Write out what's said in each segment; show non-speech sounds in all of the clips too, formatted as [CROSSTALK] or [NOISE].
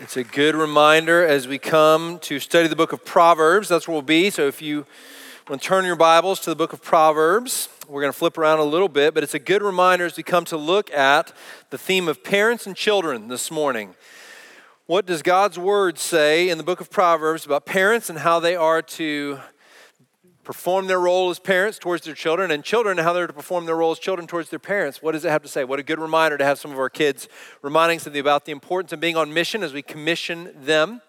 It's a good reminder as we come to study the book of Proverbs. That's where we'll be. So if you want to turn your Bibles to the book of Proverbs, we're going to flip around a little bit, but it's a good reminder as we come to look at the theme of parents and children this morning. What does God's word say in the book of Proverbs about parents and how they are to perform their role as parents towards their children, and children how they're to perform their role as children towards their parents. What does it have to say? What a good reminder to have some of our kids reminding something about the importance of being on mission as we commission them.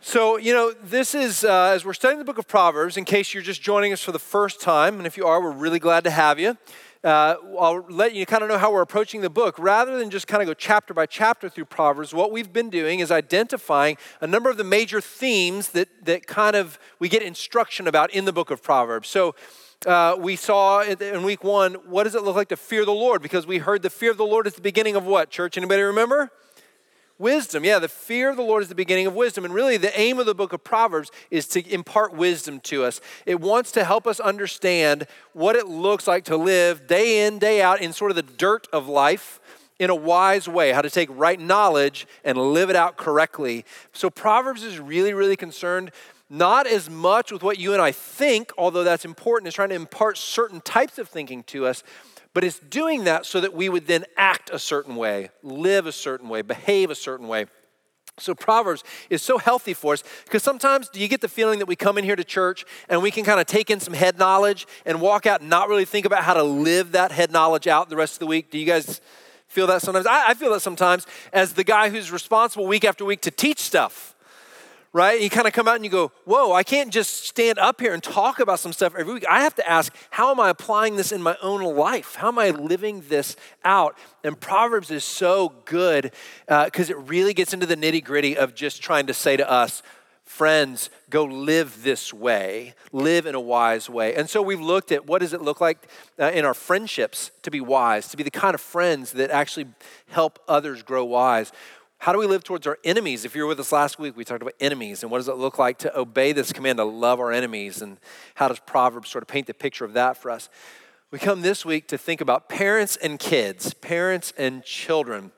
So, you know, this is, uh, as we're studying the book of Proverbs, in case you're just joining us for the first time, and if you are, we're really glad to have you uh, I'll let you kind of know how we're approaching the book. Rather than just kind of go chapter by chapter through Proverbs, what we've been doing is identifying a number of the major themes that, that kind of we get instruction about in the book of Proverbs. So uh, we saw in week one, what does it look like to fear the Lord? Because we heard the fear of the Lord is the beginning of what, church? Anybody remember? Wisdom, yeah, the fear of the Lord is the beginning of wisdom. And really, the aim of the book of Proverbs is to impart wisdom to us. It wants to help us understand what it looks like to live day in, day out in sort of the dirt of life in a wise way, how to take right knowledge and live it out correctly. So, Proverbs is really, really concerned not as much with what you and I think, although that's important, is trying to impart certain types of thinking to us but it's doing that so that we would then act a certain way, live a certain way, behave a certain way. So, Proverbs is so healthy for us because sometimes do you get the feeling that we come in here to church and we can kind of take in some head knowledge and walk out and not really think about how to live that head knowledge out the rest of the week? Do you guys feel that sometimes? I, I feel that sometimes as the guy who's responsible week after week to teach stuff right? You kind of come out and you go, whoa, I can't just stand up here and talk about some stuff every week. I have to ask, how am I applying this in my own life? How am I living this out? And Proverbs is so good because uh, it really gets into the nitty gritty of just trying to say to us, friends, go live this way, live in a wise way. And so we've looked at what does it look like uh, in our friendships to be wise, to be the kind of friends that actually help others grow wise. How do we live towards our enemies? If you were with us last week, we talked about enemies and what does it look like to obey this command to love our enemies and how does Proverbs sort of paint the picture of that for us? We come this week to think about parents and kids, parents and children.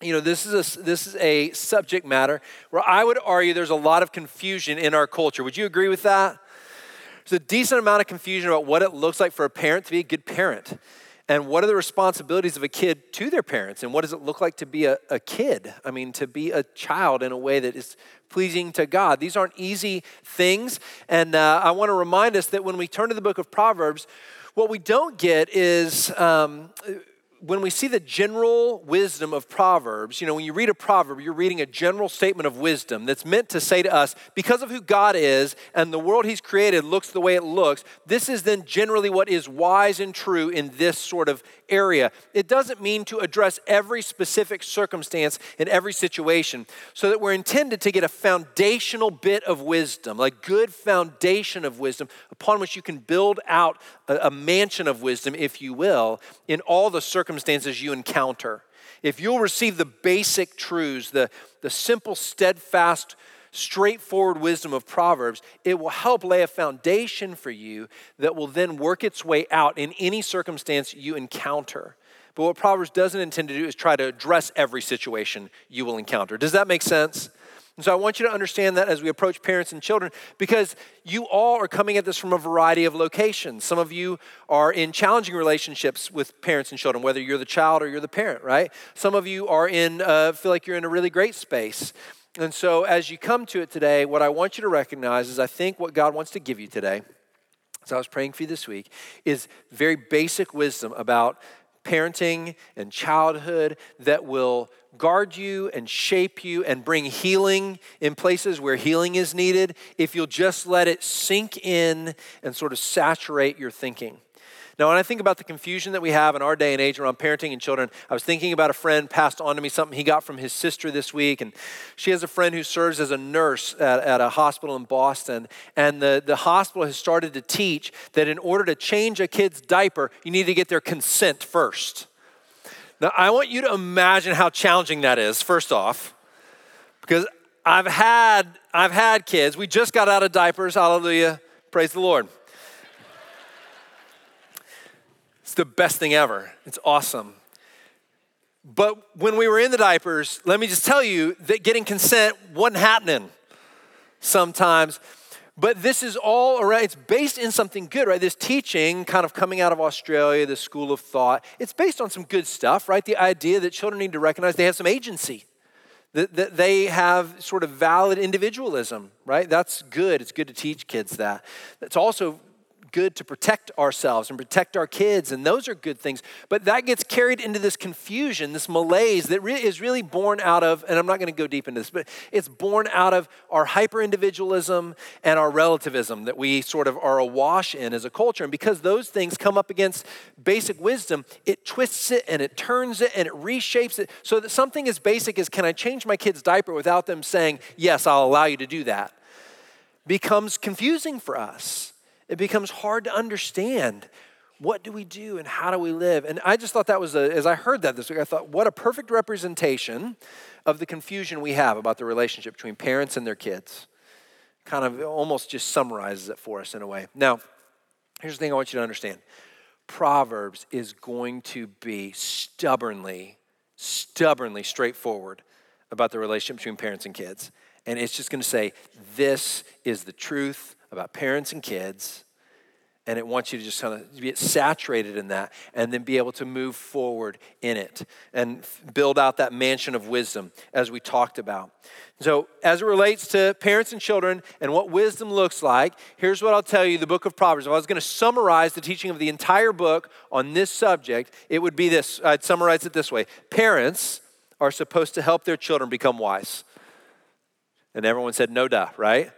You know, this is a, this is a subject matter where I would argue there's a lot of confusion in our culture. Would you agree with that? There's a decent amount of confusion about what it looks like for a parent to be a good parent and what are the responsibilities of a kid to their parents? And what does it look like to be a, a kid? I mean to be a child in a way that is pleasing to god. These aren't easy things. And uh, i want to remind us that when we turn to the book of proverbs what we don't get is um, when we see the general wisdom of Proverbs, you know, when you read a proverb, you're reading a general statement of wisdom that's meant to say to us, because of who God is and the world He's created looks the way it looks, this is then generally what is wise and true in this sort of area. It doesn't mean to address every specific circumstance in every situation, so that we're intended to get a foundational bit of wisdom, like good foundation of wisdom upon which you can build out a, mansion of wisdom, if you will, in all the circumstances you encounter. If you'll receive the basic truths, the, the simple, steadfast, straightforward wisdom of Proverbs, it will help lay a foundation for you that will then work its way out in any circumstance you encounter. But what Proverbs doesn't intend to do is try to address every situation you will encounter. Does that make sense? And so I want you to understand that as we approach parents and children, because you all are coming at this from a variety of locations. Some of you are in challenging relationships with parents and children, whether you're the child or you're the parent, right? Some of you are in, uh, feel like you're in a really great space. And so as you come to it today, what I want you to recognize is I think what God wants to give you today, as I was praying for you this week, is very basic wisdom about parenting and childhood that will guard you and shape you and bring healing in places where healing is needed if you'll just let it sink in and sort of saturate your thinking. Now, when I think about the confusion that we have in our day and age around parenting and children, I was thinking about a friend passed on to me something he got from his sister this week. And she has a friend who serves as a nurse at, at a hospital in Boston. And the, the hospital has started to teach that in order to change a kid's diaper, you need to get their consent first. Now, I want you to imagine how challenging that is, first off, because I've had, I've had kids. We just got out of diapers. Hallelujah. Praise the Lord. It's the best thing ever. It's awesome. But when we were in the diapers, let me just tell you that getting consent wasn't happening sometimes. But this is all around, it's based in something good, right? This teaching, kind of coming out of Australia, the school of thought, it's based on some good stuff, right? The idea that children need to recognize they have some agency, that, that they have sort of valid individualism, right? That's good. It's good to teach kids that. It's also good to protect ourselves and protect our kids, and those are good things. But that gets carried into this confusion, this malaise that re- is really born out of, and I'm not going to go deep into this, but it's born out of our hyper individualism and our relativism that we sort of are awash in as a culture. And because those things come up against basic wisdom, it twists it and it turns it and it reshapes it so that something as basic as can I change my kid's diaper without them saying, Yes, I'll allow you to do that, becomes confusing for us it becomes hard to understand what do we do and how do we live? And I just thought that was, a, as I heard that this week, I thought, what a perfect representation of the confusion we have about the relationship between parents and their kids. Kind of almost just summarizes it for us in a way. Now, here's the thing I want you to understand Proverbs is going to be stubbornly, stubbornly straightforward about the relationship between parents and kids. And it's just going to say, this is the truth about parents and kids, and it wants you to just kind of get saturated in that and then be able to move forward in it and build out that mansion of wisdom as we talked about. So, as it relates to parents and children and what wisdom looks like, here's what I'll tell you the book of Proverbs. If I was going to summarize the teaching of the entire book on this subject, it would be this I'd summarize it this way Parents are supposed to help their children become wise. And everyone said, no duh, right?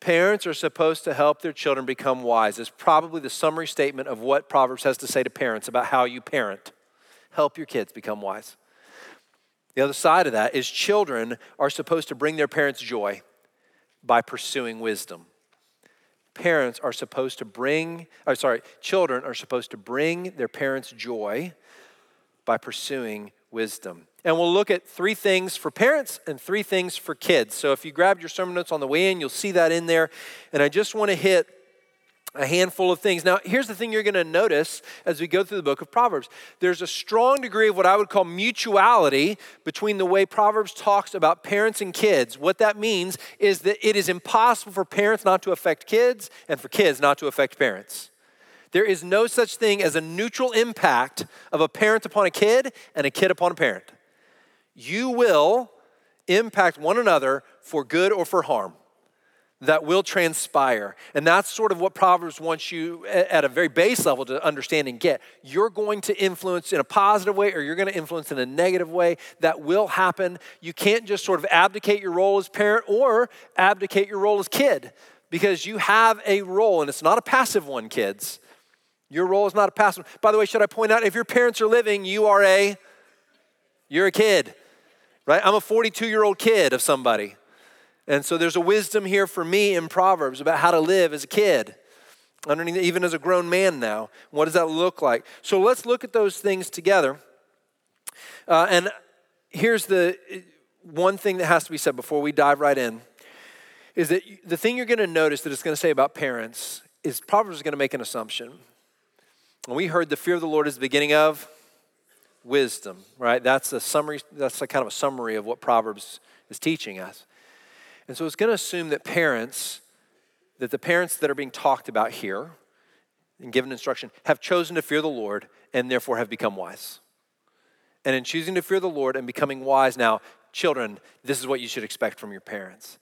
Parents are supposed to help their children become wise. Is probably the summary statement of what Proverbs has to say to parents about how you parent. Help your kids become wise. The other side of that is children are supposed to bring their parents joy by pursuing wisdom. Parents are supposed to bring, or sorry, children are supposed to bring their parents joy by pursuing wisdom. And we'll look at three things for parents and three things for kids. So if you grabbed your sermon notes on the way in, you'll see that in there. And I just want to hit a handful of things. Now, here's the thing you're going to notice as we go through the book of Proverbs. There's a strong degree of what I would call mutuality between the way Proverbs talks about parents and kids. What that means is that it is impossible for parents not to affect kids and for kids not to affect parents. There is no such thing as a neutral impact of a parent upon a kid and a kid upon a parent. You will impact one another for good or for harm. That will transpire. And that's sort of what Proverbs wants you at a very base level to understand and get. You're going to influence in a positive way or you're going to influence in a negative way. That will happen. You can't just sort of abdicate your role as parent or abdicate your role as kid because you have a role and it's not a passive one, kids. Your role is not a passive. One. By the way, should I point out if your parents are living, you are a you're a kid. Right? I'm a 42-year-old kid of somebody. And so there's a wisdom here for me in Proverbs about how to live as a kid. Underneath, even as a grown man now. What does that look like? So let's look at those things together. Uh, and here's the one thing that has to be said before we dive right in is that the thing you're going to notice that it's going to say about parents is Proverbs is going to make an assumption. And we heard the fear of the Lord is the beginning of wisdom, right? That's a summary, that's a kind of a summary of what Proverbs is teaching us. And so it's going to assume that parents, that the parents that are being talked about here and given instruction have chosen to fear the Lord and therefore have become wise. And in choosing to fear the Lord and becoming wise now, children, this is what you should expect from your parents.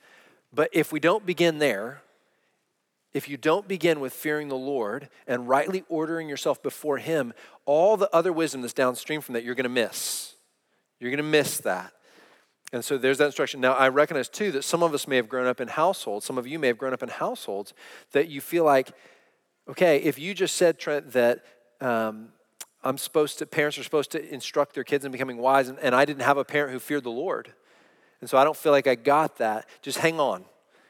But if we don't begin there, if you don't begin with fearing the Lord and rightly ordering yourself before Him, all the other wisdom that's downstream from that, you're going to miss. You're going to miss that. And so there's that instruction. Now, I recognize too that some of us may have grown up in households, some of you may have grown up in households that you feel like, okay, if you just said, Trent, that um, I'm supposed to, parents are supposed to instruct their kids in becoming wise, and, and I didn't have a parent who feared the Lord. And so I don't feel like I got that. Just hang on,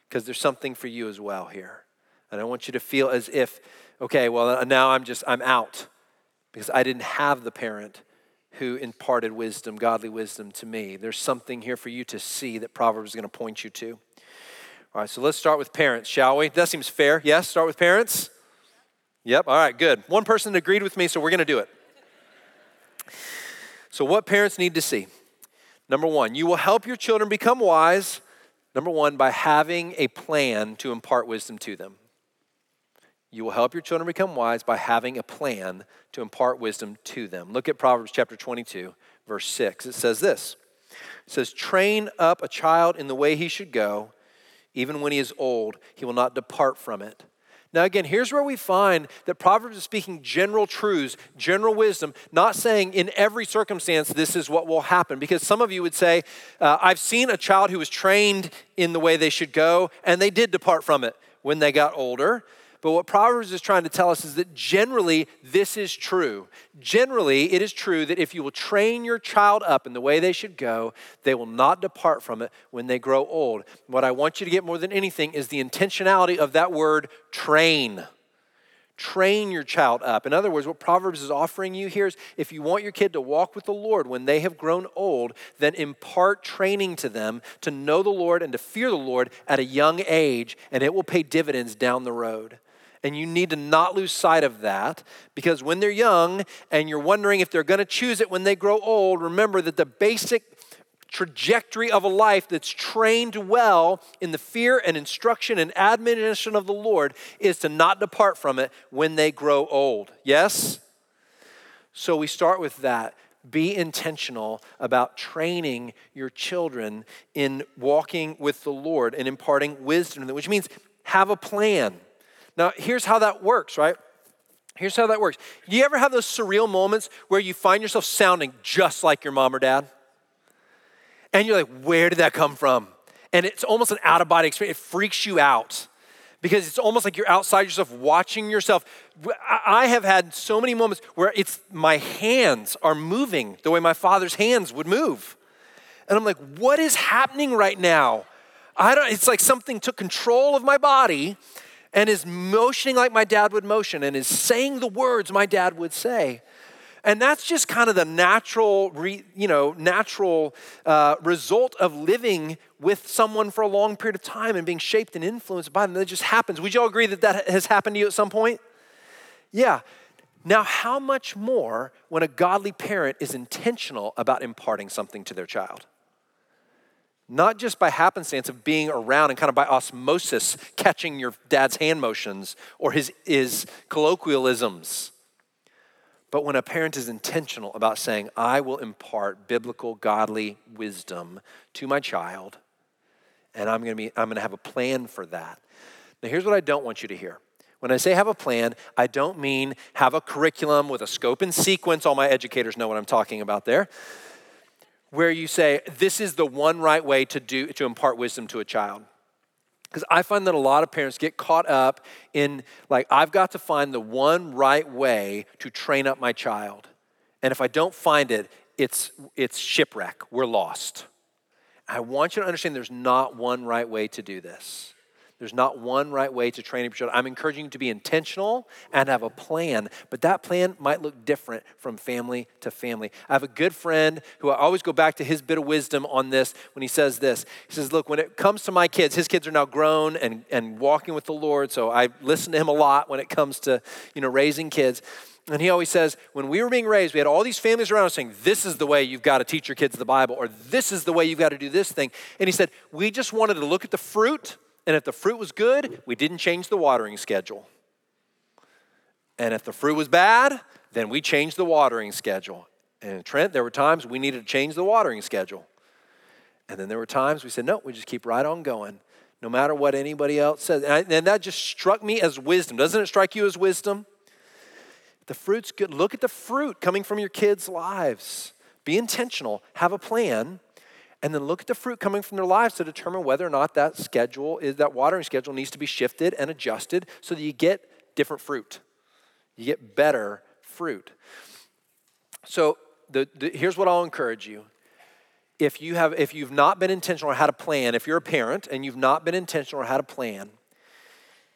because there's something for you as well here. And I want you to feel as if, okay, well, uh, now I'm just, I'm out because I didn't have the parent who imparted wisdom, godly wisdom to me. There's something here for you to see that Proverbs is going to point you to. All right, so let's start with parents, shall we? That seems fair. Yes, start with parents? Yep, all right, good. One person agreed with me, so we're going to do it. So, what parents need to see? Number one, you will help your children become wise, number one, by having a plan to impart wisdom to them. You will help your children become wise by having a plan to impart wisdom to them. Look at Proverbs chapter 22, verse 6. It says this It says, Train up a child in the way he should go, even when he is old, he will not depart from it. Now, again, here's where we find that Proverbs is speaking general truths, general wisdom, not saying in every circumstance this is what will happen. Because some of you would say, uh, I've seen a child who was trained in the way they should go, and they did depart from it when they got older. But what Proverbs is trying to tell us is that generally this is true. Generally, it is true that if you will train your child up in the way they should go, they will not depart from it when they grow old. What I want you to get more than anything is the intentionality of that word train. Train your child up. In other words, what Proverbs is offering you here is if you want your kid to walk with the Lord when they have grown old, then impart training to them to know the Lord and to fear the Lord at a young age, and it will pay dividends down the road. And you need to not lose sight of that because when they're young and you're wondering if they're going to choose it when they grow old, remember that the basic trajectory of a life that's trained well in the fear and instruction and admonition of the Lord is to not depart from it when they grow old. Yes? So we start with that. Be intentional about training your children in walking with the Lord and imparting wisdom, which means have a plan now, here's how that works, right? Here's how that works. Do you ever have those surreal moments where you find yourself sounding just like your mom or dad? And you're like, where did that come from? And it's almost an out of body experience. It freaks you out because it's almost like you're outside yourself watching yourself. I have had so many moments where it's my hands are moving the way my father's hands would move. And I'm like, what is happening right now? I don't, it's like something took control of my body and is motioning like my dad would motion and is saying the words my dad would say. And that's just kind of the natural, you know, natural uh, result of living with someone for a long period of time and being shaped and influenced by them. That just happens. Would you all agree that that has happened to you at some point? Yeah. Now, how much more when a godly parent is intentional about imparting something to their child? Not just by happenstance of being around and kind of by osmosis catching your dad's hand motions or his, his colloquialisms, but when a parent is intentional about saying, I will impart biblical, godly wisdom to my child, and I'm gonna, be, I'm gonna have a plan for that. Now, here's what I don't want you to hear. When I say have a plan, I don't mean have a curriculum with a scope and sequence. All my educators know what I'm talking about there where you say, this is the one right way to do to impart wisdom to a child. Because I find that a lot of parents get caught up in, like, I've got to find the one right way to train up my child. And if I don't find it, it's, it's shipwreck. We're lost. I want you to understand there's not one right way to do this. There's not one right way to train your children. I'm encouraging you to be intentional and have a plan, but that plan might look different from family to family. I have a good friend who I always go back to his bit of wisdom on this when he says this. He says, Look, when it comes to my kids, his kids are now grown and, and walking with the Lord, so I listen to him a lot when it comes to you know raising kids. And he always says, when we were being raised, we had all these families around us saying, This is the way you've got to teach your kids the Bible, or this is the way you've got to do this thing. And he said, We just wanted to look at the fruit and if the fruit was good, we didn't change the watering schedule. And if the fruit was bad, then we changed the watering schedule. And in Trent, there were times we needed to change the watering schedule. And then there were times we said, no, we just keep right on going, no matter what anybody else says. And, I, and that just struck me as wisdom. Doesn't it strike you as wisdom? The fruit's good. Look at the fruit coming from your kids' lives. Be intentional, have a plan, and then look at the fruit coming from their lives to determine whether or not that schedule is that watering schedule needs to be shifted and adjusted so that you get different fruit. You get better fruit. So the, the, here's what I'll encourage you. If you have if you've not been intentional or had a plan, if you're a parent and you've not been intentional or had a plan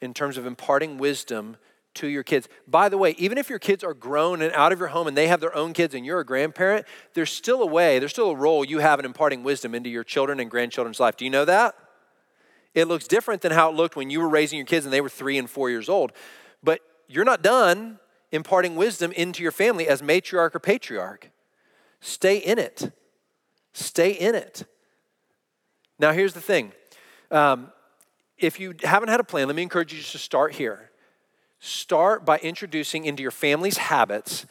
in terms of imparting wisdom to your kids. By the way, even if your kids are grown and out of your home and they have their own kids and you're a grandparent, there's still a way, there's still a role you have in imparting wisdom into your children and grandchildren's life. Do you know that? It looks different than how it looked when you were raising your kids and they were three and four years old. But you're not done imparting wisdom into your family as matriarch or patriarch. Stay in it. Stay in it. Now, here's the thing. Um, if you haven't had a plan, let me encourage you just to start here. Start by introducing into your family's habits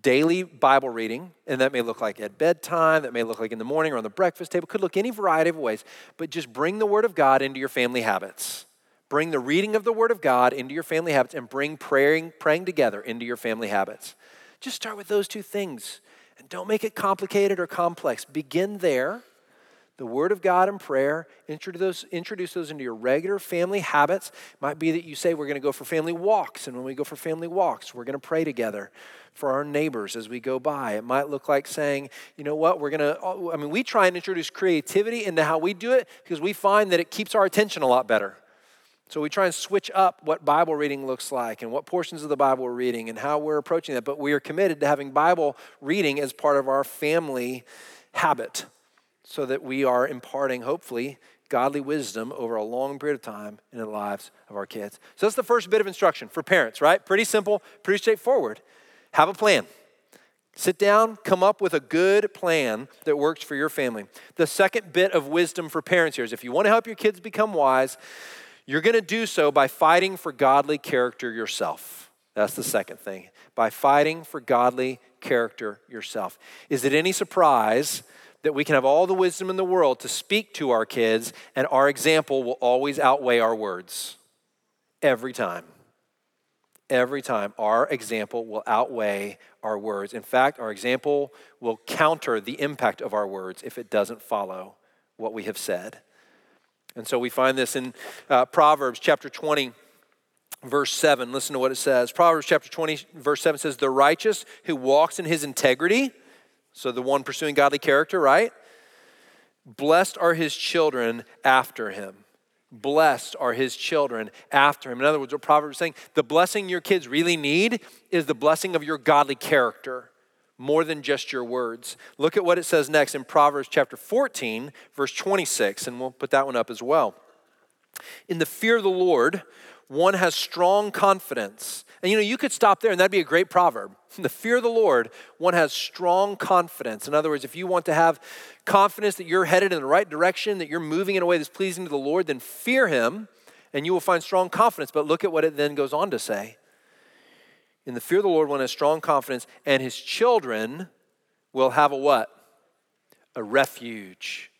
daily Bible reading, and that may look like at bedtime, that may look like in the morning or on the breakfast table, could look any variety of ways, but just bring the Word of God into your family habits. Bring the reading of the Word of God into your family habits and bring praying, praying together into your family habits. Just start with those two things. And don't make it complicated or complex. Begin there the Word of God and prayer, introduce those, introduce those into your regular family habits. It might be that you say, We're going to go for family walks. And when we go for family walks, we're going to pray together for our neighbors as we go by. It might look like saying, You know what? We're going to, oh, I mean, we try and introduce creativity into how we do it because we find that it keeps our attention a lot better. So we try and switch up what Bible reading looks like and what portions of the Bible we're reading and how we're approaching that. But we are committed to having Bible reading as part of our family habit so that we are imparting, hopefully, godly wisdom over a long period of time in the lives of our kids. So that's the first bit of instruction for parents, right? Pretty simple, pretty straightforward. Have a plan. Sit down, come up with a good plan that works for your family. The second bit of wisdom for parents here is if you want to help your kids become wise, you're going to do so by fighting for godly character yourself. That's the second thing. By fighting for godly character yourself. Is it any surprise that we can have all the wisdom in the world to speak to our kids, and our example will always outweigh our words. Every time. Every time, our example will outweigh our words. In fact, our example will counter the impact of our words if it doesn't follow what we have said. And so we find this in uh, Proverbs chapter 20, verse 7. Listen to what it says. Proverbs chapter 20, verse 7 says, The righteous who walks in his integrity, so the one pursuing godly character, right? Blessed are his children after him. Blessed are his children after him. In other words, what Proverbs is saying, the blessing your kids really need is the blessing of your godly character more than just your words. Look at what it says next in Proverbs chapter 14, verse 26, and we'll put that one up as well. In the fear of the Lord, one has strong confidence. And you know, you could stop there and that'd be a great proverb. [LAUGHS] The fear of the Lord, one has strong confidence. In other words, if you want to have confidence that you're headed in the right direction, that you're moving in a way that's pleasing to the Lord, then fear Him and you will find strong confidence. But look at what it then goes on to say. In the fear of the Lord, one has strong confidence, and his children will have a what? A refuge.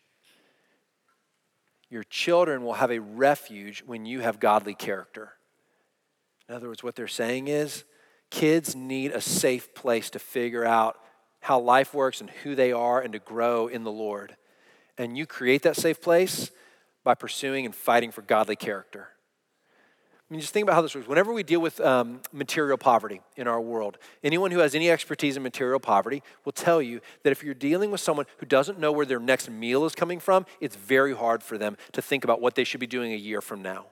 Your children will have a refuge when you have godly character. In other words, what they're saying is kids need a safe place to figure out how life works and who they are and to grow in the Lord. And you create that safe place by pursuing and fighting for godly character. I mean, just think about how this works. Whenever we deal with um, material poverty in our world, anyone who has any expertise in material poverty will tell you that if you're dealing with someone who doesn't know where their next meal is coming from, it's very hard for them to think about what they should be doing a year from now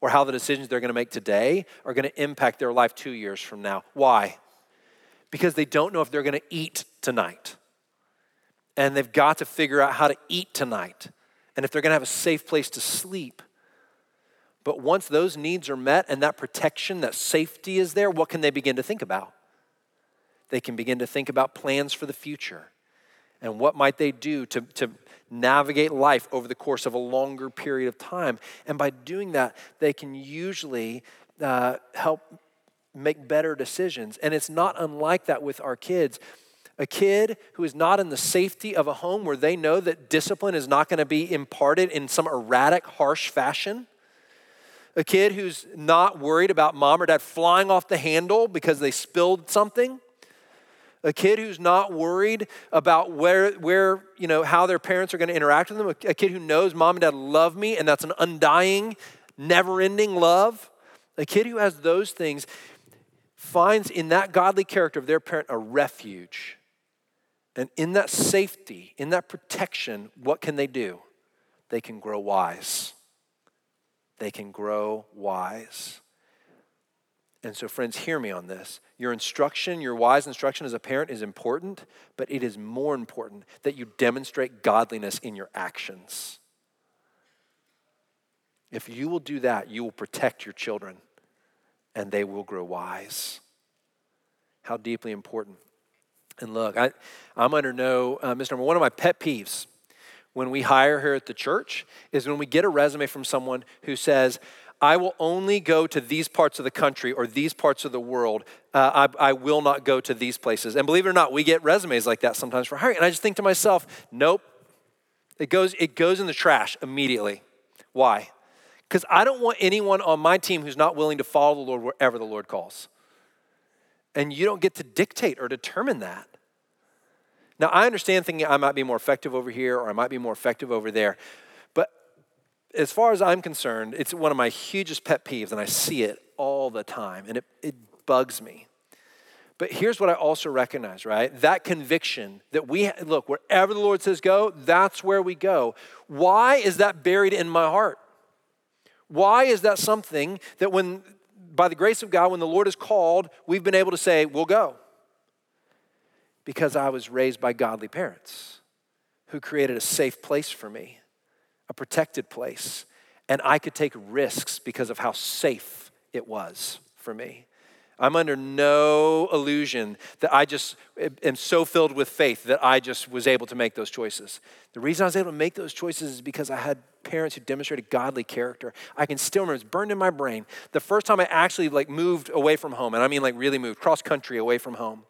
or how the decisions they're going to make today are going to impact their life two years from now. Why? Because they don't know if they're going to eat tonight. And they've got to figure out how to eat tonight and if they're going to have a safe place to sleep but once those needs are met and that protection, that safety is there, what can they begin to think about? They can begin to think about plans for the future and what might they do to, to navigate life over the course of a longer period of time. And by doing that, they can usually uh, help make better decisions. And it's not unlike that with our kids. A kid who is not in the safety of a home where they know that discipline is not going to be imparted in some erratic, harsh fashion a kid who's not worried about mom or dad flying off the handle because they spilled something. A kid who's not worried about where, where you know, how their parents are going to interact with them. A, a kid who knows mom and dad love me and that's an undying, never ending love. A kid who has those things finds in that godly character of their parent a refuge. And in that safety, in that protection, what can they do? They can grow wise they can grow wise. And so, friends, hear me on this. Your instruction, your wise instruction as a parent is important, but it is more important that you demonstrate godliness in your actions. If you will do that, you will protect your children and they will grow wise. How deeply important And look, I, I'm under no, uh, one of my pet peeves when we hire here at the church is when we get a resume from someone who says, I will only go to these parts of the country or these parts of the world. Uh, I, I, will not go to these places. And believe it or not, we get resumes like that sometimes for hiring. And I just think to myself, nope, it goes, it goes in the trash immediately. Why? Because I don't want anyone on my team who's not willing to follow the Lord wherever the Lord calls. And you don't get to dictate or determine that. Now, I understand thinking I might be more effective over here or I might be more effective over there. As far as I'm concerned, it's one of my hugest pet peeves, and I see it all the time, and it, it bugs me. But here's what I also recognize, right? That conviction that we look, wherever the Lord says go, that's where we go. Why is that buried in my heart? Why is that something that when, by the grace of God, when the Lord is called, we've been able to say, we'll go? because I was raised by godly parents who created a safe place for me, a protected place. And I could take risks because of how safe it was for me. I'm under no illusion that I just am so filled with faith that I just was able to make those choices. The reason I was able to make those choices is because I had parents who demonstrated godly character. I can still remember, it's burned in my brain. The first time I actually like moved away from home, and I mean like really moved, cross country away from home.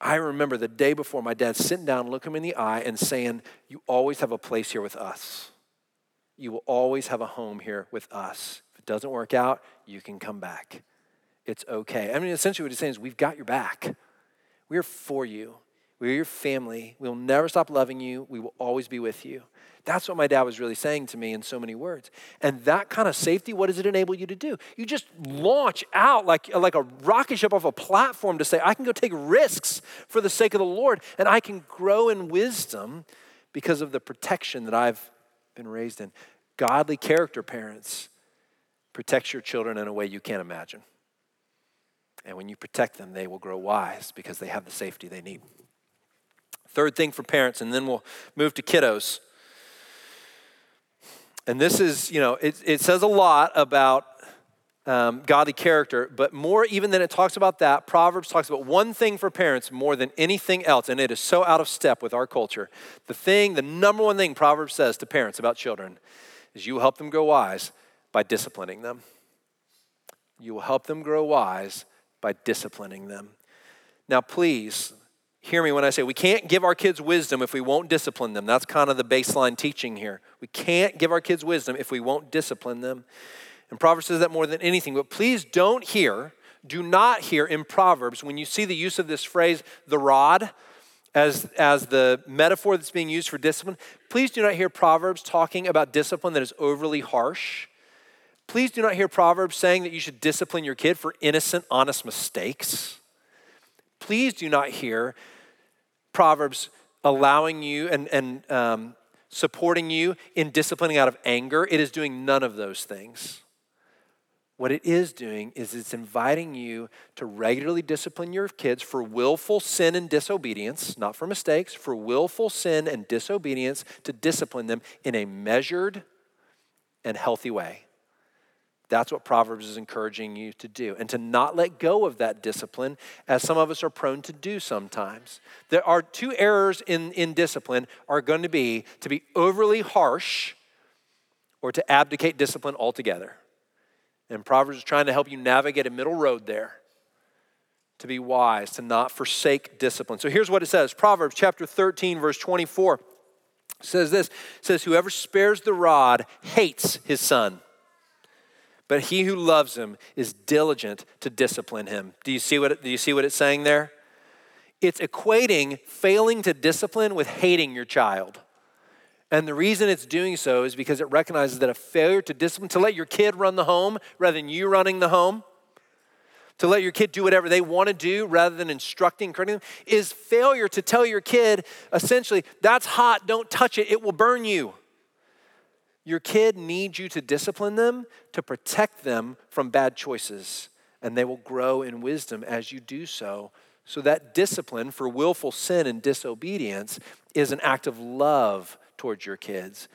I remember the day before my dad sitting down, looking him in the eye, and saying, You always have a place here with us. You will always have a home here with us. If it doesn't work out, you can come back. It's okay. I mean, essentially, what he's saying is, We've got your back. We're for you. We're your family. We'll never stop loving you. We will always be with you. That's what my dad was really saying to me in so many words. And that kind of safety, what does it enable you to do? You just launch out like, like a rocket ship off a platform to say, I can go take risks for the sake of the Lord, and I can grow in wisdom because of the protection that I've been raised in. Godly character parents protects your children in a way you can't imagine. And when you protect them, they will grow wise because they have the safety they need. Third thing for parents, and then we'll move to kiddos. And this is, you know, it, it says a lot about um, godly character, but more even than it talks about that, Proverbs talks about one thing for parents more than anything else, and it is so out of step with our culture. The thing, the number one thing Proverbs says to parents about children is you will help them grow wise by disciplining them. You will help them grow wise by disciplining them. Now, please, hear me when I say we can't give our kids wisdom if we won't discipline them. That's kind of the baseline teaching here. We can't give our kids wisdom if we won't discipline them. And Proverbs says that more than anything. But please don't hear, do not hear in Proverbs when you see the use of this phrase, the rod, as, as the metaphor that's being used for discipline. Please do not hear Proverbs talking about discipline that is overly harsh. Please do not hear Proverbs saying that you should discipline your kid for innocent, honest mistakes please do not hear Proverbs allowing you and, and um, supporting you in disciplining out of anger. It is doing none of those things. What it is doing is it's inviting you to regularly discipline your kids for willful sin and disobedience, not for mistakes, for willful sin and disobedience, to discipline them in a measured and healthy way. That's what Proverbs is encouraging you to do, and to not let go of that discipline, as some of us are prone to do sometimes. There are two errors in, in discipline are going to be to be overly harsh or to abdicate discipline altogether. And Proverbs is trying to help you navigate a middle road there to be wise, to not forsake discipline. So here's what it says Proverbs chapter 13, verse 24 says this says, Whoever spares the rod hates his son but he who loves him is diligent to discipline him. Do you see what, do you see what it's saying there? It's equating failing to discipline with hating your child. And the reason it's doing so is because it recognizes that a failure to discipline, to let your kid run the home rather than you running the home, to let your kid do whatever they want to do rather than instructing, correcting them, is failure to tell your kid essentially, that's hot, don't touch it, it will burn you. Your kid needs you to discipline them to protect them from bad choices, and they will grow in wisdom as you do so. So, that discipline for willful sin and disobedience is an act of love towards your kids.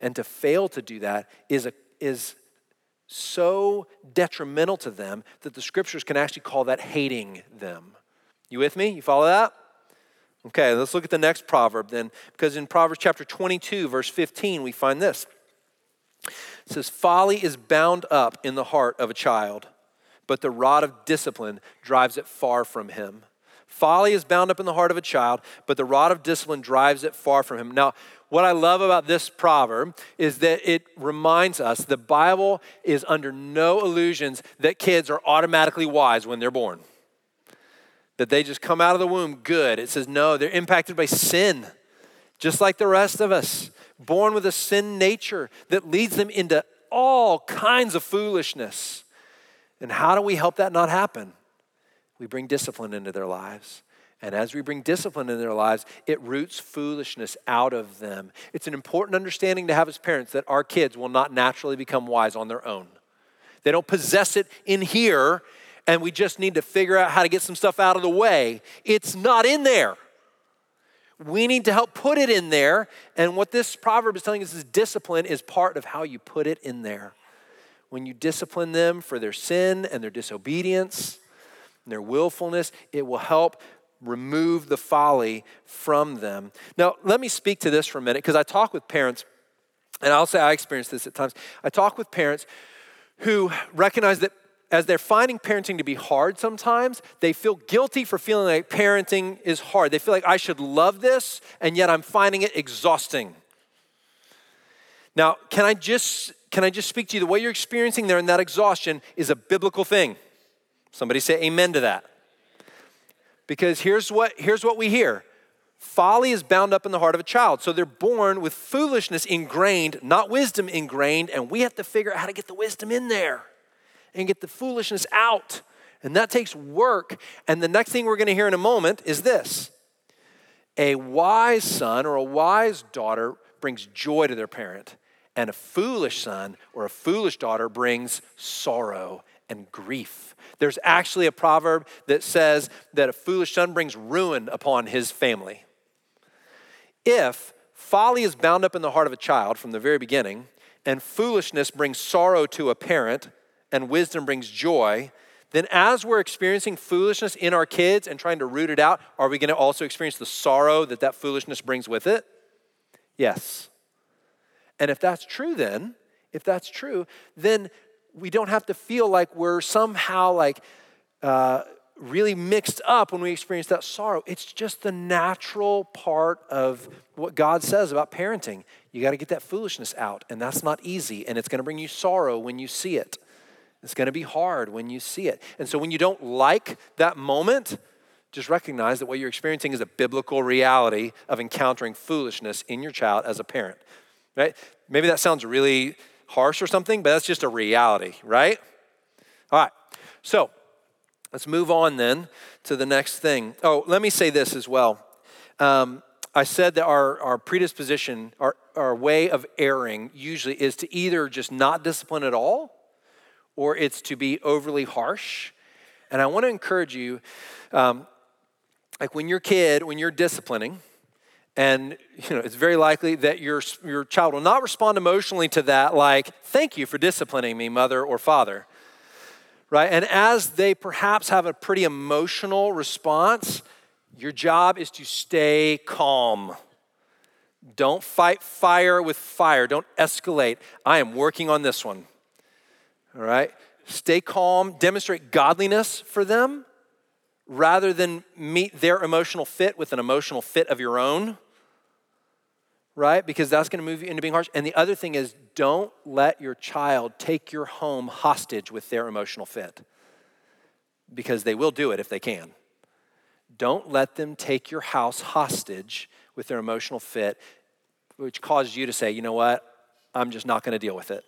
And to fail to do that is, a, is so detrimental to them that the scriptures can actually call that hating them. You with me? You follow that? Okay, let's look at the next proverb then, because in Proverbs chapter 22, verse 15, we find this. It says, Folly is bound up in the heart of a child, but the rod of discipline drives it far from him. Folly is bound up in the heart of a child, but the rod of discipline drives it far from him. Now, what I love about this proverb is that it reminds us the Bible is under no illusions that kids are automatically wise when they're born that they just come out of the womb good. It says, no, they're impacted by sin, just like the rest of us, born with a sin nature that leads them into all kinds of foolishness. And how do we help that not happen? We bring discipline into their lives. And as we bring discipline in their lives, it roots foolishness out of them. It's an important understanding to have as parents that our kids will not naturally become wise on their own. They don't possess it in here and we just need to figure out how to get some stuff out of the way. It's not in there. We need to help put it in there. And what this proverb is telling us is discipline is part of how you put it in there. When you discipline them for their sin and their disobedience and their willfulness, it will help remove the folly from them. Now, let me speak to this for a minute because I talk with parents, and I'll say I experience this at times. I talk with parents who recognize that as they're finding parenting to be hard sometimes, they feel guilty for feeling like parenting is hard. They feel like I should love this, and yet I'm finding it exhausting. Now, can I just can I just speak to you? The way you're experiencing there in that exhaustion is a biblical thing. Somebody say amen to that. Because here's what here's what we hear. Folly is bound up in the heart of a child. So they're born with foolishness ingrained, not wisdom ingrained, and we have to figure out how to get the wisdom in there and get the foolishness out. And that takes work. And the next thing we're going to hear in a moment is this a wise son or a wise daughter brings joy to their parent, and a foolish son or a foolish daughter brings sorrow and grief. There's actually a proverb that says that a foolish son brings ruin upon his family. If folly is bound up in the heart of a child from the very beginning, and foolishness brings sorrow to a parent, and wisdom brings joy, then as we're experiencing foolishness in our kids and trying to root it out, are we going to also experience the sorrow that that foolishness brings with it? Yes. And if that's true, then, if that's true, then we don't have to feel like we're somehow like uh, really mixed up when we experience that sorrow. It's just the natural part of what God says about parenting. You got to get that foolishness out, and that's not easy, and it's going to bring you sorrow when you see it. It's going to be hard when you see it. And so when you don't like that moment, just recognize that what you're experiencing is a biblical reality of encountering foolishness in your child as a parent. Right? Maybe that sounds really harsh or something, but that's just a reality, right? All right. So, let's move on then to the next thing. Oh, let me say this as well. Um, I said that our, our predisposition, our, our way of erring usually is to either just not discipline at all or it's to be overly harsh. And I want to encourage you, um, like when your kid, when you're disciplining, and you know it's very likely that your, your child will not respond emotionally to that like thank you for disciplining me mother or father right? And as they perhaps have a pretty emotional response your job is to stay calm. Don't fight fire with fire. Don't escalate. I am working on this one all right? Stay calm, demonstrate godliness for them rather than meet their emotional fit with an emotional fit of your own, right? Because that's going to move you into being harsh. And the other thing is, don't let your child take your home hostage with their emotional fit because they will do it if they can. Don't let them take your house hostage with their emotional fit, which causes you to say, you know what, I'm just not going to deal with it.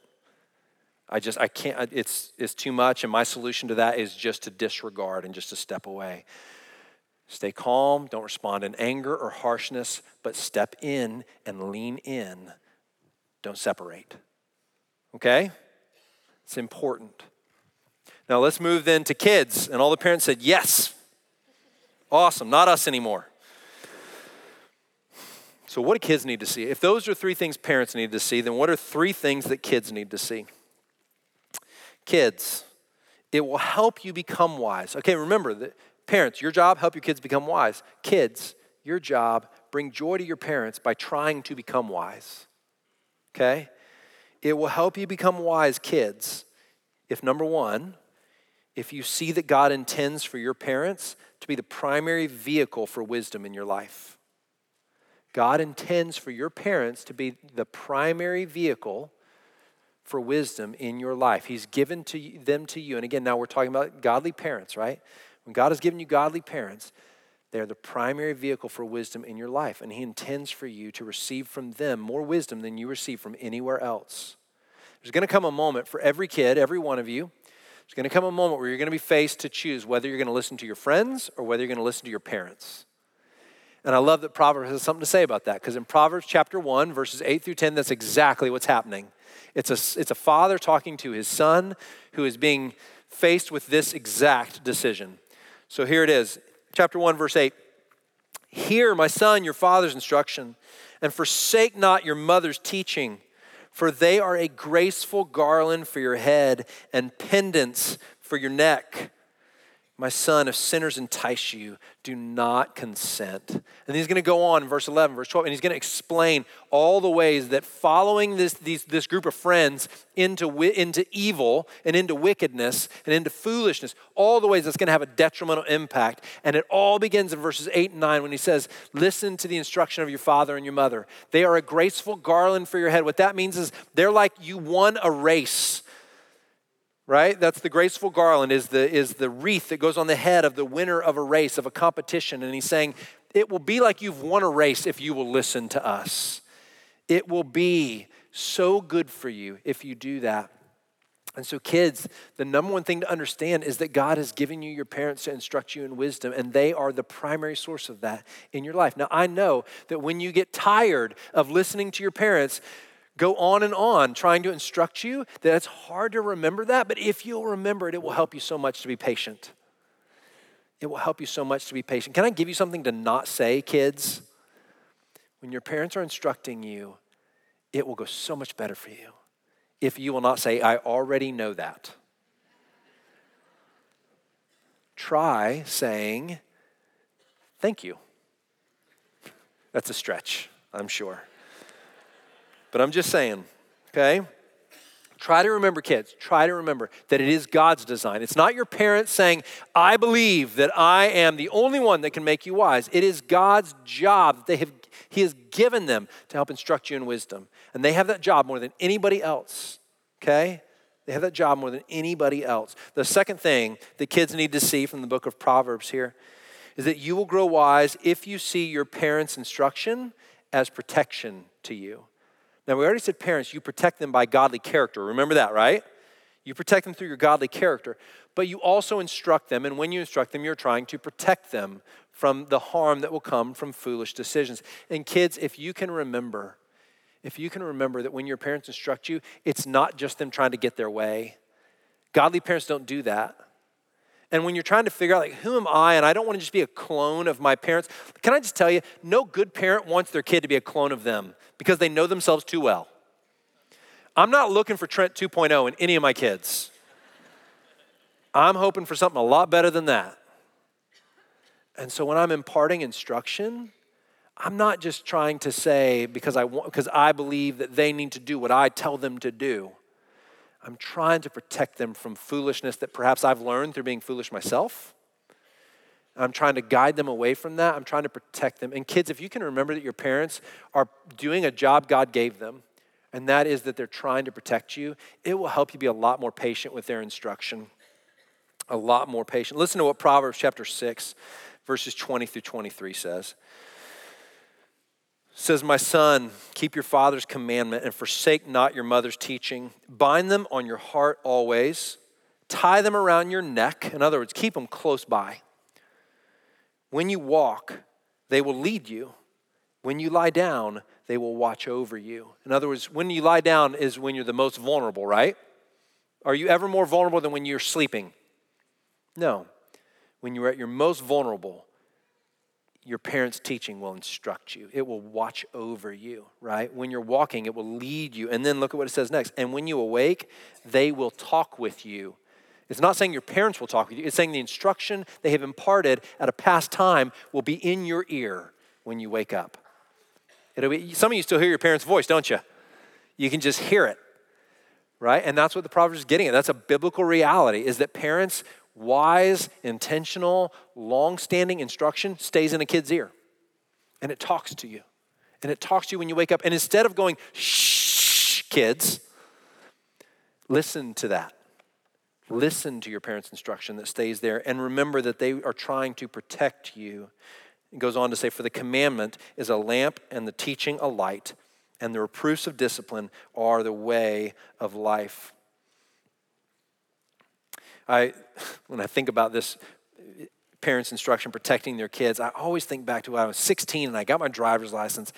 I just, I can't, it's, it's too much. And my solution to that is just to disregard and just to step away. Stay calm, don't respond in anger or harshness, but step in and lean in. Don't separate. Okay? It's important. Now let's move then to kids. And all the parents said, Yes. Awesome, not us anymore. So, what do kids need to see? If those are three things parents need to see, then what are three things that kids need to see? Kids, it will help you become wise. Okay, remember that Parents, your job, help your kids become wise. Kids, your job, bring joy to your parents by trying to become wise. Okay? It will help you become wise, kids, if number one, if you see that God intends for your parents to be the primary vehicle for wisdom in your life. God intends for your parents to be the primary vehicle for wisdom in your life. He's given to them to you. And again, now we're talking about godly parents, right? When God has given you godly parents, they're the primary vehicle for wisdom in your life. And He intends for you to receive from them more wisdom than you receive from anywhere else. There's going to come a moment for every kid, every one of you. There's going to come a moment where you're going to be faced to choose whether you're going to listen to your friends or whether you're going to listen to your parents. And I love that Proverbs has something to say about that because in Proverbs chapter 1, verses 8 through 10, that's exactly what's happening. It's a, it's a father talking to his son who is being faced with this exact decision. So here it is, chapter 1, verse 8. Hear, my son, your father's instruction, and forsake not your mother's teaching for they are a graceful garland for your head and pendants for your neck. My son, if sinners entice you, do not consent. And he's going to go on verse 11, verse 12, and he's going to explain all the ways that following this, these, this group of friends into, into evil and into wickedness and into foolishness, all the ways that's going to have a detrimental impact. And it all begins in verses 8 and 9 when he says, Listen to the instruction of your father and your mother. They are a graceful garland for your head. What that means is they're like you won a race right? That's the graceful garland is the is the wreath that goes on the head of the winner of a race of a competition. And he's saying it will be like you've won a race if you will listen to us. It will be so good for you if you do that. And so kids the number one thing to understand is that god has given you your parents to instruct you in wisdom and they are the primary source of that in your life. Now i know that when you get tired of listening to your parents go on and on trying to instruct you that it's hard to remember that, but if you'll remember it, it will help you so much to be patient. It will help you so much to be patient. Can I give you something to not say, kids? When your parents are instructing you, it will go so much better for you if you will not say, I already know that. Try saying, Thank you. That's a stretch, I'm sure. But I'm just saying, okay? Try to remember, kids, try to remember that it is God's design. It's not your parents saying, I believe that I am the only one that can make you wise. It is God's job that they have, He has given them to help instruct you in wisdom. And they have that job more than anybody else, okay? They have that job more than anybody else. The second thing that kids need to see from the book of Proverbs here is that you will grow wise if you see your parents' instruction as protection to you. Now, we already said parents, you protect them by godly character. Remember that, right? You protect them through your godly character, but you also instruct them, and when you instruct them, you're trying to protect them from the harm that will come from foolish decisions. And kids, if you can remember, if you can remember that when your parents instruct you, it's not just them trying to get their way. Godly parents don't do that. And when you're trying to figure out, like, who am I? And I don't want to just be a clone of my parents. Can I just tell you, no good parent wants their kid to be a clone of them because they know themselves too well. I'm not looking for Trent 2.0 in any of my kids. I'm hoping for something a lot better than that. And so when I'm imparting instruction, I'm not just trying to say because I want because I believe that they need to do what I tell them to do. I'm trying to protect them from foolishness that perhaps I've learned through being foolish myself. I'm trying to guide them away from that. I'm trying to protect them. And kids, if you can remember that your parents are doing a job God gave them, and that is that they're trying to protect you, it will help you be a lot more patient with their instruction. A lot more patient. Listen to what Proverbs chapter 6, verses 20 through 23 says says, My son, keep your father's commandment and forsake not your mother's teaching. Bind them on your heart always, tie them around your neck. In other words, keep them close by. When you walk, they will lead you. When you lie down, they will watch over you. In other words, when you lie down is when you're the most vulnerable, right? Are you ever more vulnerable than when you're sleeping? No. When you're at your most vulnerable, your parents' teaching will instruct you. It will watch over you, right? When you're walking, it will lead you. And then look at what it says next. And when you awake, they will talk with you It's not saying your parents will talk with you, it's saying the instruction they have imparted at a past time will be in your ear when you wake up. It'll be, some of you still hear your parents' voice, don't you? You can just hear it, right? And that's what the Proverbs is getting at. That's a biblical reality, is that parents' wise, intentional, long-standing instruction stays in a kid's ear. And it talks to you. And it talks to you when you wake up. And instead of going, shh, kids, listen to that. Listen to your parents' instruction that stays there. And remember that they are trying to protect you it goes on to say, For the commandment is a lamp and the teaching a light, and the reproofs of discipline are the way of life. I, [LAUGHS] when I think about this, parents' instruction protecting their kids, I always think back to when I was 16 and I got my driver's license.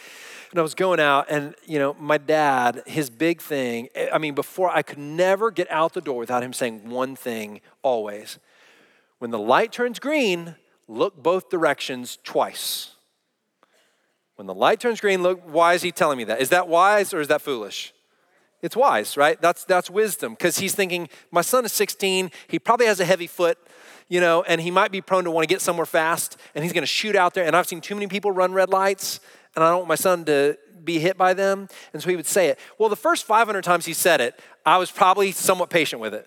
And I was going out, and you know, my dad, his big thing, eh, I mean, before I could never get out the door without him saying one thing always. When the light turns green, look both directions twice. When the light turns green, look, why is he telling me that? Is that wise or is that foolish? It's wise, right? That's, that's wisdom because he's thinking, my son is 16, he probably has a heavy foot, you know, and he might be prone to want to get somewhere fast and he's going to shoot out there. And I've seen too many people run red lights and I don't want my son to be hit by them. And so he would say it. Well, the first 500 times he said it, I was probably somewhat patient with it.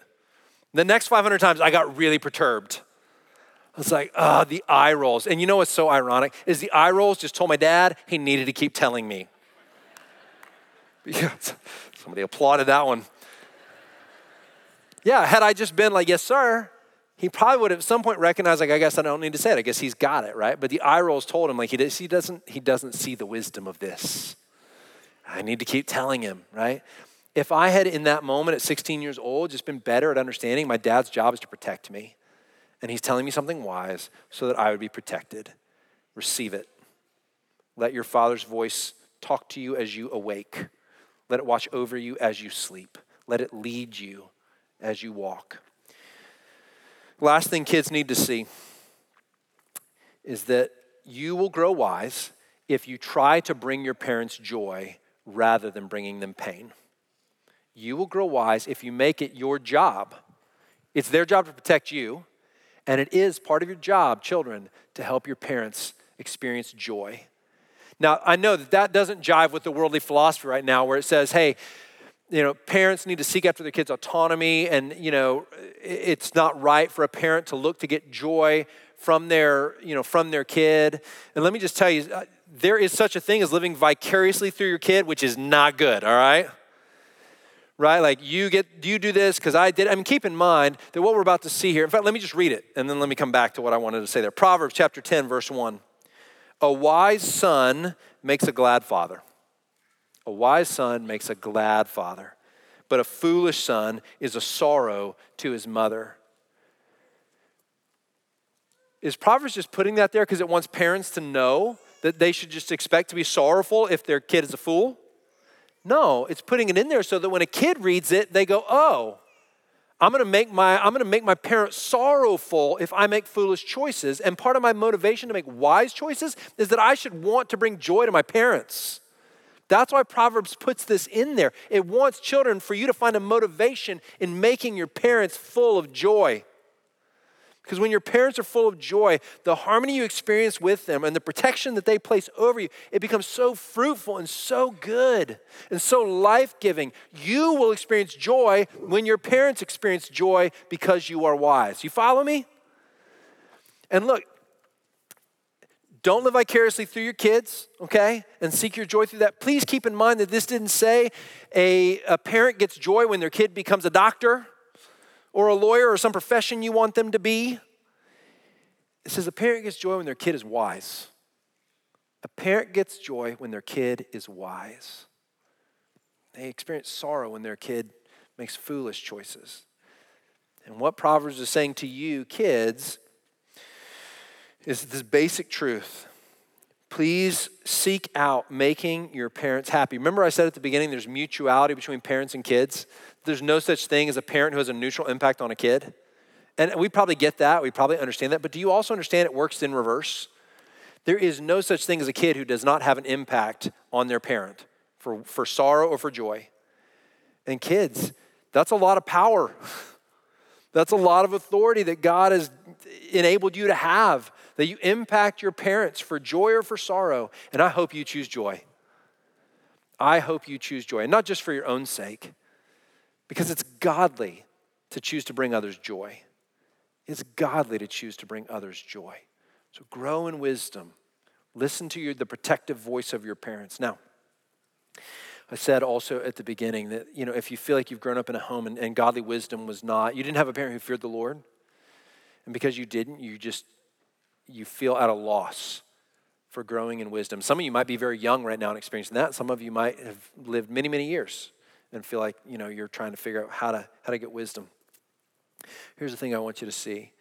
The next 500 times I got really perturbed. I was like, ah, the eye rolls. And you know what's so ironic? Is the eye rolls just told my dad he needed to keep telling me. [LAUGHS] Somebody applauded that one. Yeah, had I just been like, yes, sir, he probably would have at some point recognized, like, I guess I don't need to say it. I guess he's got it, right? But the eye rolls told him, like, he, does, he, doesn't, he doesn't see the wisdom of this. I need to keep telling him, right? If I had in that moment at 16 years old just been better at understanding my dad's job is to protect me, and he's telling me something wise so that I would be protected. Receive it. Let your Father's voice talk to you as you awake. Let it watch over you as you sleep. Let it lead you as you walk. Last thing kids need to see is that you will grow wise if you try to bring your parents joy rather than bringing them pain. You will grow wise if you make it your job. It's their job to protect you, and it is part of your job, children, to help your parents experience joy. Now, I know that that doesn't jive with the worldly philosophy right now where it says, hey, you know, parents need to seek after their kids' autonomy, and, you know, it's not right for a parent to look to get joy from their, you know, from their kid. And let me just tell you, uh, there is such a thing as living vicariously through your kid, which is not good, all right? right? Like you get you do this because I did. I mean, keep in mind that what we're about to see here. In fact, let me just read it and then let me come back to what I wanted to say there. Proverbs chapter 10, verse 1. A wise son makes a glad father. A wise son makes a glad father, but a foolish son is a sorrow to his mother. Is Proverbs just putting that there because it wants parents to know that they should just expect to be sorrowful if their kid is a fool? No, it's putting it in there so that when a kid reads it, they go, "Oh, I'm going to make my I'm going to make my parents sorrowful if I make foolish choices." And part of my motivation to make wise choices is that I should want to bring joy to my parents. That's why Proverbs puts this in there. It wants children for you to find a motivation in making your parents full of joy. Because when your parents are full of joy, the harmony you experience with them and the protection that they place over you, it becomes so fruitful and so good and so life giving. You will experience joy when your parents experience joy because you are wise. You follow me? And look, don't live vicariously through your kids, okay? And seek your joy through that. Please keep in mind that this didn't say a, a parent gets joy when their kid becomes a doctor or a lawyer or some profession you want them to be. It says a parent gets joy when their kid is wise. A parent gets joy when their kid is wise. They experience sorrow when their kid makes foolish choices. And what Proverbs is saying to you, kids, is this basic truth. Please seek out making your parents happy. Remember, I said at the beginning there's mutuality between parents and kids? there's no such thing as a parent who has a neutral impact on a kid. And we probably get that, we probably understand that, but do you also understand it works in reverse? There is no such thing as a kid who does not have an impact on their parent for, for sorrow or for joy. And kids, that's a lot of power. [LAUGHS] That's a lot of authority that God has enabled you to have, that you impact your parents for joy or for sorrow. And I hope you choose joy. I hope you choose joy, and not just for your own sake, because it's godly to choose to bring others joy. It's godly to choose to bring others joy. So grow in wisdom. Listen to your, the protective voice of your parents. Now, I said also at the beginning that, you know, if you feel like you've grown up in a home and, and godly wisdom was not, you didn't have a parent who feared the Lord, and because you didn't, you just, you feel at a loss for growing in wisdom. Some of you might be very young right now and experiencing that. Some of you might have lived many, many years and feel like, you know, you're trying to figure out how to, how to get wisdom. Here's the thing I want you to see.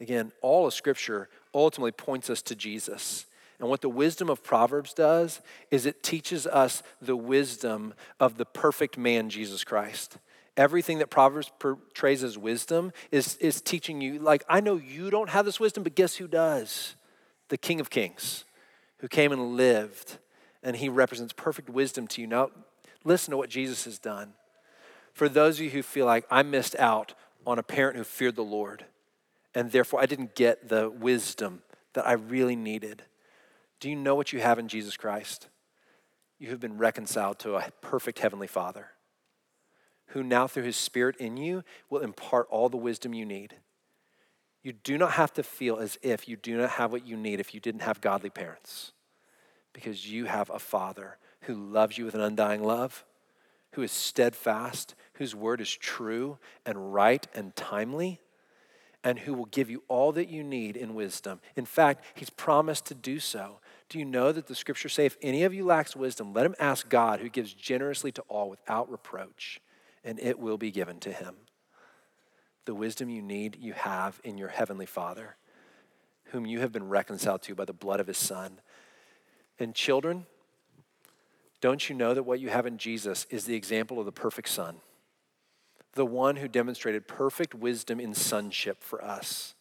Again, all of Scripture ultimately points us to Jesus. And what the wisdom of Proverbs does is it teaches us the wisdom of the perfect man, Jesus Christ. Everything that Proverbs portrays as wisdom is, is teaching you, like, I know you don't have this wisdom, but guess who does? The King of Kings who came and lived, and he represents perfect wisdom to you. Now, listen to what Jesus has done. For those of you who feel like I missed out on a parent who feared the Lord, and therefore I didn't get the wisdom that I really needed, do you know what you have in Jesus Christ? You have been reconciled to a perfect Heavenly Father who now, through His Spirit in you, will impart all the wisdom you need. You do not have to feel as if you do not have what you need if you didn't have godly parents because you have a father who loves you with an undying love, who is steadfast, whose word is true and right and timely, and who will give you all that you need in wisdom. In fact, he's promised to do so. Do you know that the scriptures say, if any of you lacks wisdom, let him ask God, who gives generously to all without reproach, and it will be given to him. The wisdom you need, you have in your heavenly Father, whom you have been reconciled to by the blood of his Son. And children, don't you know that what you have in Jesus is the example of the perfect Son? The one who demonstrated perfect wisdom in sonship for us.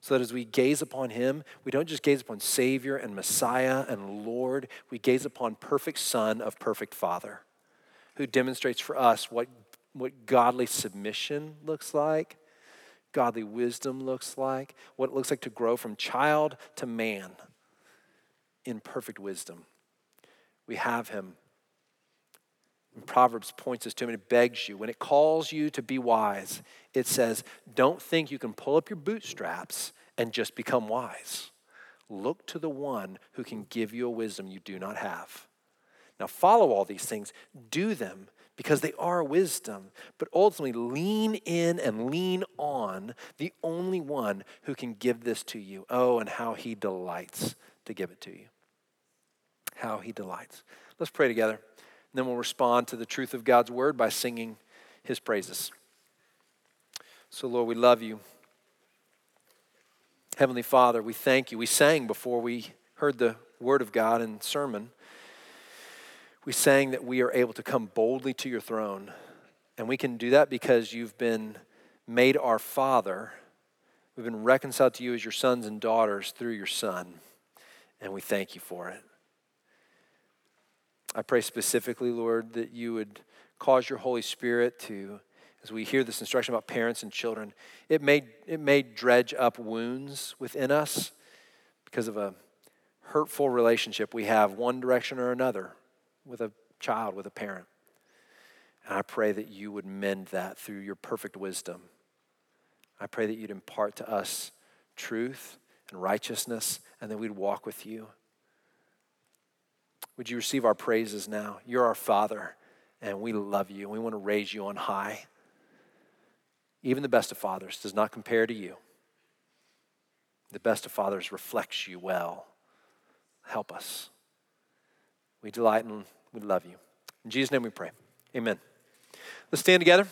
So that as we gaze upon him, we don't just gaze upon Savior and Messiah and Lord, we gaze upon perfect Son of perfect Father, who demonstrates for us what, what godly submission looks like, godly wisdom looks like, what it looks like to grow from child to man in perfect wisdom. We have him. And Proverbs points us to him and it begs you. When it calls you to be wise, it says, Don't think you can pull up your bootstraps and just become wise. Look to the one who can give you a wisdom you do not have. Now, follow all these things, do them because they are wisdom, but ultimately lean in and lean on the only one who can give this to you. Oh, and how he delights to give it to you how he delights. Let's pray together. And then we'll respond to the truth of God's word by singing his praises. So, Lord, we love you. Heavenly Father, we thank you. We sang before we heard the word of God in sermon. We sang that we are able to come boldly to your throne. And we can do that because you've been made our Father. We've been reconciled to you as your sons and daughters through your Son. And we thank you for it. I pray specifically, Lord, that you would cause your Holy Spirit to, as we hear this instruction about parents and children, it may, it may dredge up wounds within us because of a hurtful relationship we have, one direction or another, with a child, with a parent. And I pray that you would mend that through your perfect wisdom. I pray that you'd impart to us truth and righteousness, and that we'd walk with you. Would you receive our praises now? You're our Father, and we love you, and we want to raise you on high. Even the best of fathers does not compare to you. The best of fathers reflects you well. Help us. We delight and we love you. In Jesus' name we pray. Amen. Let's stand together.